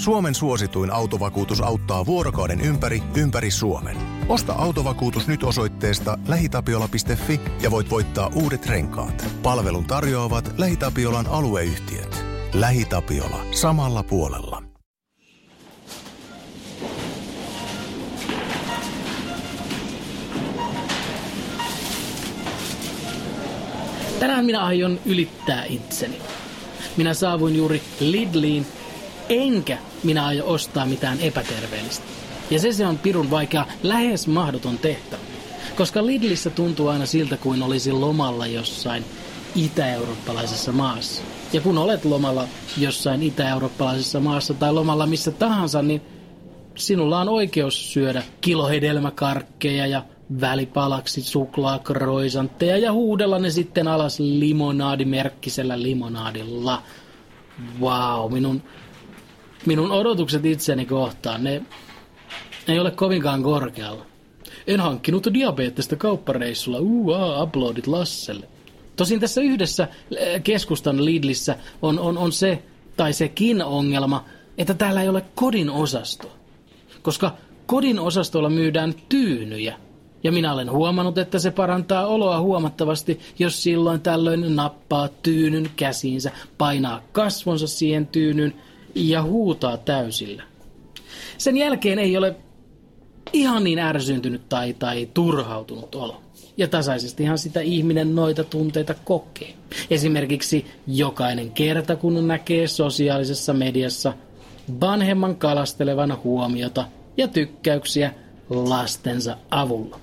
Suomen suosituin autovakuutus auttaa vuorokauden ympäri, ympäri Suomen. Osta autovakuutus nyt osoitteesta lähitapiola.fi ja voit voittaa uudet renkaat. Palvelun tarjoavat LähiTapiolan alueyhtiöt. LähiTapiola. Samalla puolella. Tänään minä aion ylittää itseni. Minä saavuin juuri Lidliin, enkä minä aio ostaa mitään epäterveellistä. Ja se se on pirun vaikea, lähes mahdoton tehtävä. Koska Lidlissä tuntuu aina siltä kuin olisi lomalla jossain itä-eurooppalaisessa maassa. Ja kun olet lomalla jossain itä-eurooppalaisessa maassa tai lomalla missä tahansa, niin sinulla on oikeus syödä kilohedelmäkarkkeja ja välipalaksi suklaakroisantteja ja huudella ne sitten alas limonaadimerkkisellä limonaadilla. Wow, minun, minun odotukset itseni kohtaan, ne ei ole kovinkaan korkealla. En hankkinut diabeettista kauppareissulla, uua, uploadit Lasselle. Tosin tässä yhdessä eh, keskustan Lidlissä on, on, on se, tai sekin ongelma, että täällä ei ole kodin osasto. Koska kodin osastolla myydään tyynyjä – ja minä olen huomannut, että se parantaa oloa huomattavasti, jos silloin tällöin nappaa tyynyn käsiinsä, painaa kasvonsa siihen tyynyn ja huutaa täysillä. Sen jälkeen ei ole ihan niin ärsyntynyt tai, tai turhautunut olo. Ja tasaisestihan sitä ihminen noita tunteita kokee. Esimerkiksi jokainen kerta, kun näkee sosiaalisessa mediassa vanhemman kalastelevan huomiota ja tykkäyksiä lastensa avulla.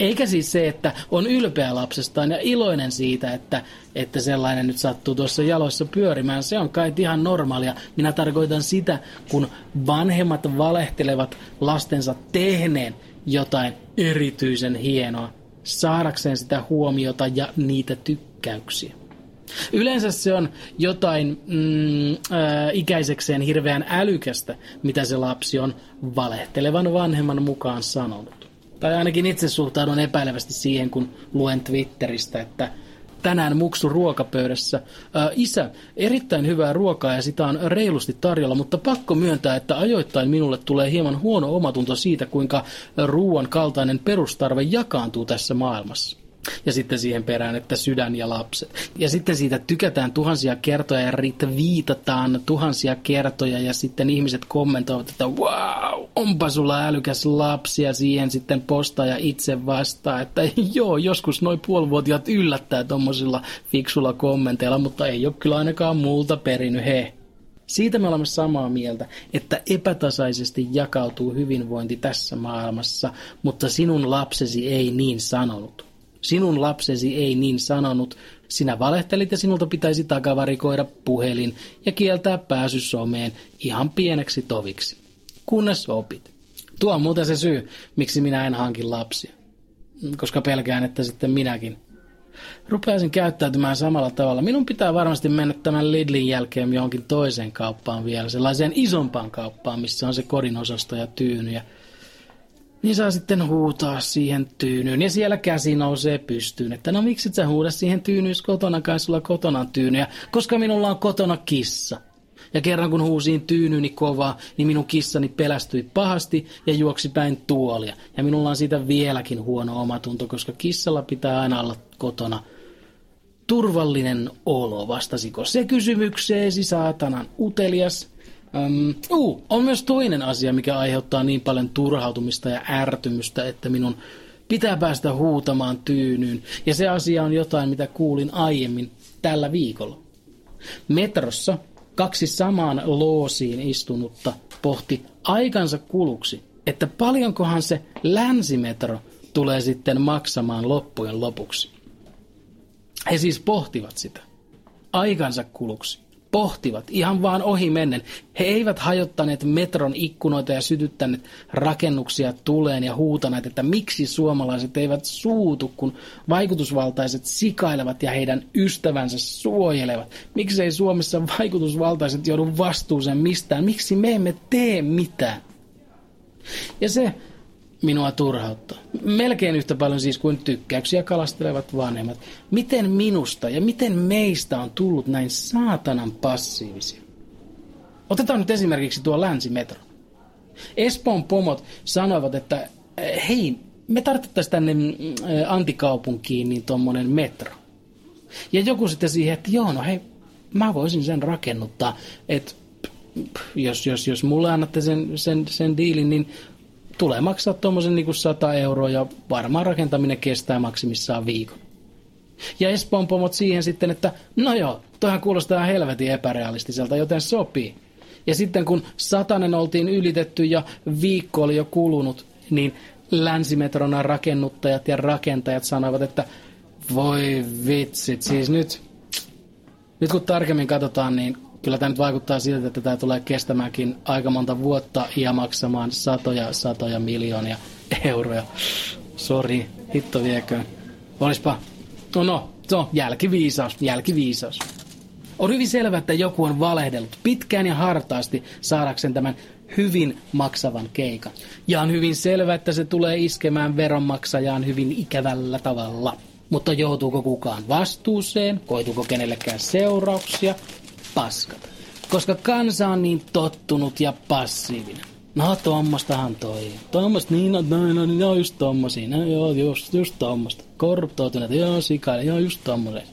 Eikä siis se, että on ylpeä lapsestaan ja iloinen siitä, että, että sellainen nyt sattuu tuossa jaloissa pyörimään. Se on kai ihan normaalia. Minä tarkoitan sitä, kun vanhemmat valehtelevat lastensa tehneen jotain erityisen hienoa, saadakseen sitä huomiota ja niitä tykkäyksiä. Yleensä se on jotain mm, äh, ikäisekseen hirveän älykästä, mitä se lapsi on valehtelevan vanhemman mukaan sanonut tai ainakin itse suhtaudun epäilevästi siihen, kun luen Twitteristä, että tänään muksu ruokapöydässä. Ää, isä, erittäin hyvää ruokaa ja sitä on reilusti tarjolla, mutta pakko myöntää, että ajoittain minulle tulee hieman huono omatunto siitä, kuinka ruoan kaltainen perustarve jakaantuu tässä maailmassa. Ja sitten siihen perään, että sydän ja lapset. Ja sitten siitä tykätään tuhansia kertoja ja viitataan tuhansia kertoja ja sitten ihmiset kommentoivat, että wow, onpa sulla älykäs lapsi ja siihen sitten postaaja itse vastaa, että joo, joskus noin puolivuotiaat yllättää tuommoisilla fiksulla kommenteilla, mutta ei ole kyllä ainakaan multa perinyt he. Siitä me olemme samaa mieltä, että epätasaisesti jakautuu hyvinvointi tässä maailmassa, mutta sinun lapsesi ei niin sanonut. Sinun lapsesi ei niin sanonut. Sinä valehtelit ja sinulta pitäisi takavarikoida puhelin ja kieltää pääsy someen ihan pieneksi toviksi. Kunnes opit. Tuo on muuten se syy, miksi minä en hankin lapsia. Koska pelkään, että sitten minäkin rupeaisin käyttäytymään samalla tavalla. Minun pitää varmasti mennä tämän Lidlin jälkeen johonkin toiseen kauppaan vielä, sellaiseen isompaan kauppaan, missä on se kodin osasto ja tyyny ja niin saa sitten huutaa siihen tyynyyn ja siellä käsi nousee pystyyn, että no miksi et sä huuda siihen tyynyyn, jos kotona kai sulla kotona on koska minulla on kotona kissa. Ja kerran kun huusiin tyynyni kovaa, niin minun kissani pelästyi pahasti ja juoksi päin tuolia. Ja minulla on siitä vieläkin huono omatunto, koska kissalla pitää aina olla kotona turvallinen olo. Vastasiko se kysymykseesi, saatanan utelias? Um, uh, on myös toinen asia, mikä aiheuttaa niin paljon turhautumista ja ärtymystä, että minun pitää päästä huutamaan tyynyyn. Ja se asia on jotain, mitä kuulin aiemmin tällä viikolla. Metrossa kaksi samaan loosiin istunutta pohti aikansa kuluksi, että paljonkohan se länsimetro tulee sitten maksamaan loppujen lopuksi. He siis pohtivat sitä aikansa kuluksi pohtivat ihan vaan ohi mennen. He eivät hajottaneet metron ikkunoita ja sytyttäneet rakennuksia tuleen ja huutaneet, että miksi suomalaiset eivät suutu, kun vaikutusvaltaiset sikailevat ja heidän ystävänsä suojelevat. Miksi ei Suomessa vaikutusvaltaiset joudu vastuuseen mistään? Miksi me emme tee mitään? Ja se minua turhauttaa. Melkein yhtä paljon siis kuin tykkäyksiä kalastelevat vanhemmat. Miten minusta ja miten meistä on tullut näin saatanan passiivisia? Otetaan nyt esimerkiksi tuo länsimetro. Espoon pomot sanoivat, että eh, hei, me tarvittaisiin tänne mm, eh, antikaupunkiin niin tuommoinen metro. Ja joku sitten siihen, että joo, no hei, mä voisin sen rakennuttaa, että jos, jos, jos mulle annatte sen, sen, sen diilin, niin tulee maksaa tuommoisen niin 100 euroa ja varmaan rakentaminen kestää maksimissaan viikon. Ja Espoon pomot siihen sitten, että no joo, toihan kuulostaa helvetin epärealistiselta, joten sopii. Ja sitten kun satanen oltiin ylitetty ja viikko oli jo kulunut, niin länsimetrona rakennuttajat ja rakentajat sanoivat, että voi vitsit, siis nyt, nyt kun tarkemmin katsotaan, niin kyllä tämä nyt vaikuttaa siltä, että tämä tulee kestämäänkin aika monta vuotta ja maksamaan satoja, satoja miljoonia euroja. Sori, hitto vieköön. Olispa, no no, no, jälkiviisaus, jälkiviisaus. On hyvin selvää, että joku on valehdellut pitkään ja hartaasti saadakseen tämän hyvin maksavan keikan. Ja on hyvin selvää, että se tulee iskemään veronmaksajaan hyvin ikävällä tavalla. Mutta joutuuko kukaan vastuuseen? Koituuko kenellekään seurauksia? Paskat. Koska kansa on niin tottunut ja passiivinen. No tuommoistahan toi. Tuommoista, niin, no, no, no, no just tommosia. No joo, just, just tommoista. Korruptoituneet, joo, sikaille, joo, just tommoista.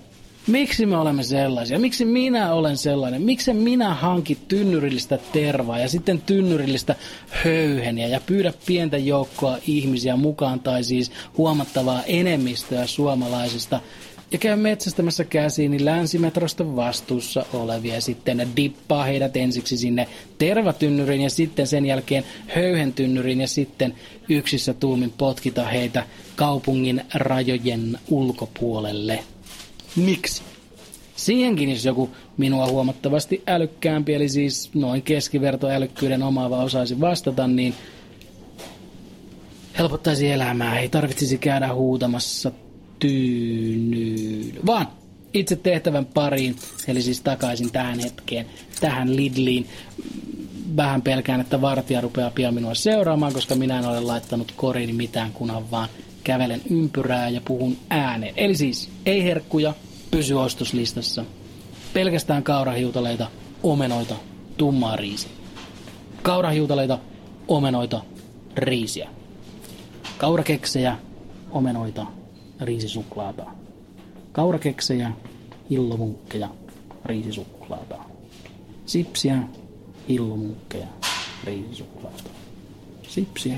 Miksi me olemme sellaisia? Miksi minä olen sellainen? Miksi minä hankin tynnyrillistä tervaa ja sitten tynnyrillistä höyheniä ja pyydä pientä joukkoa ihmisiä mukaan tai siis huomattavaa enemmistöä suomalaisista ja käy metsästämässä käsiin niin länsimetrosta vastuussa olevia sitten dippaa heidät ensiksi sinne tervatynnyriin ja sitten sen jälkeen höyhentynnyriin ja sitten yksissä tuumin potkita heitä kaupungin rajojen ulkopuolelle. Miksi? Siihenkin, jos joku minua huomattavasti älykkäämpi, eli siis noin keskivertoälykkyyden omaava osaisi vastata, niin helpottaisi elämää. Ei tarvitsisi käydä huutamassa tyynyyn, vaan itse tehtävän pariin, eli siis takaisin tähän hetkeen, tähän Lidliin. Vähän pelkään, että vartija rupeaa pian minua seuraamaan, koska minä en ole laittanut koriini mitään, kunhan vaan kävelen ympyrää ja puhun ääneen. Eli siis ei herkkuja, pysy ostoslistassa. Pelkästään kaurahiutaleita, omenoita, tummaa riisiä. Kaurahiutaleita, omenoita, riisiä. Kaurakeksejä, omenoita, riisisuklaata. Kaurakeksejä, hillomunkkeja, riisisuklaata. Sipsiä, hillomunkkeja, riisisuklaata. Sipsiä,